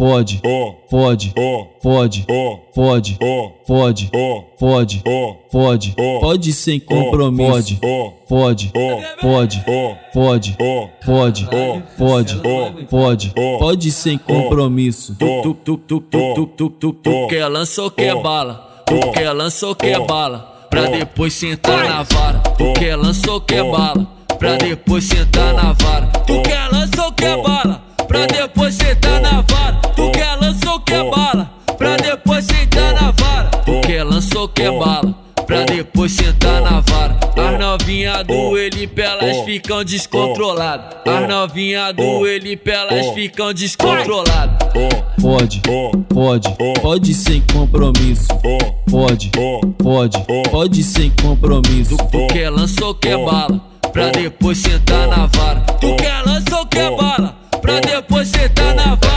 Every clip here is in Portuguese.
fode, fode, fode, fode, fode, fode, fode, pode sem compromisso, fode, fode, fode, fode, fode, fode, pode sem compromisso. Tu, tu, tu, tu, tu, tu, tu, quer lança ou quer bala? Tu quer lança ou quer bala? Pra depois sentar na vara. Tu quer lança ou quer bala? Pra depois sentar na vara. Novinha do Elipe elas ficam descontroladas. As novinha do Elipe elas ficam descontroladas. Fode, fode, pode sem compromisso. Fode, fode, pode sem compromisso. Tu quer lança ou quer bala? Pra depois sentar na vara. Tu quer lança ou quer bala? Pra depois sentar na vara.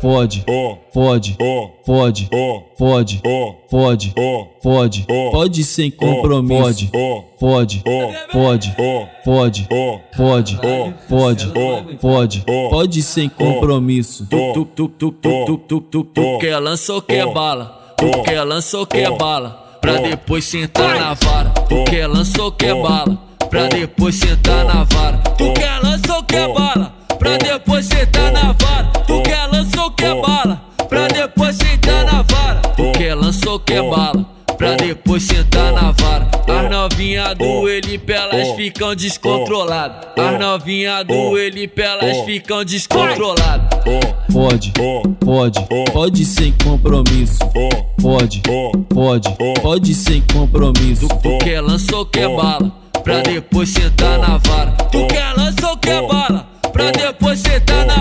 Fode, fode, fode, fode, fode, fode, fode, pode sem compromisso. Fode, fode, fode, fode, fode, fode, pode sem compromisso. Tu, tu, tu, tu, tu, tu, tu, tu quer lança ou quer bala? Tu quer lança ou quer bala? Pra depois sentar na vara. Tu quer lança ou quer bala? Pra depois sentar na vara. Tu quer lança ou quer bala? Pra depois sentar na vara. Ou quer bala? Pra depois sentar na vara. Tu quer lança ou quer bala? Pra depois sentar na vara. As novinha do Elipe elas ficam descontroladas. As novinha do Elipe elas ficam descontroladas. Fode, fode, pode sem compromisso. Fode, fode, pode sem compromisso. Tu quer lança ou quer bala? Pra depois sentar na vara. Tu quer lança ou quer bala? Pra depois sentar na vara.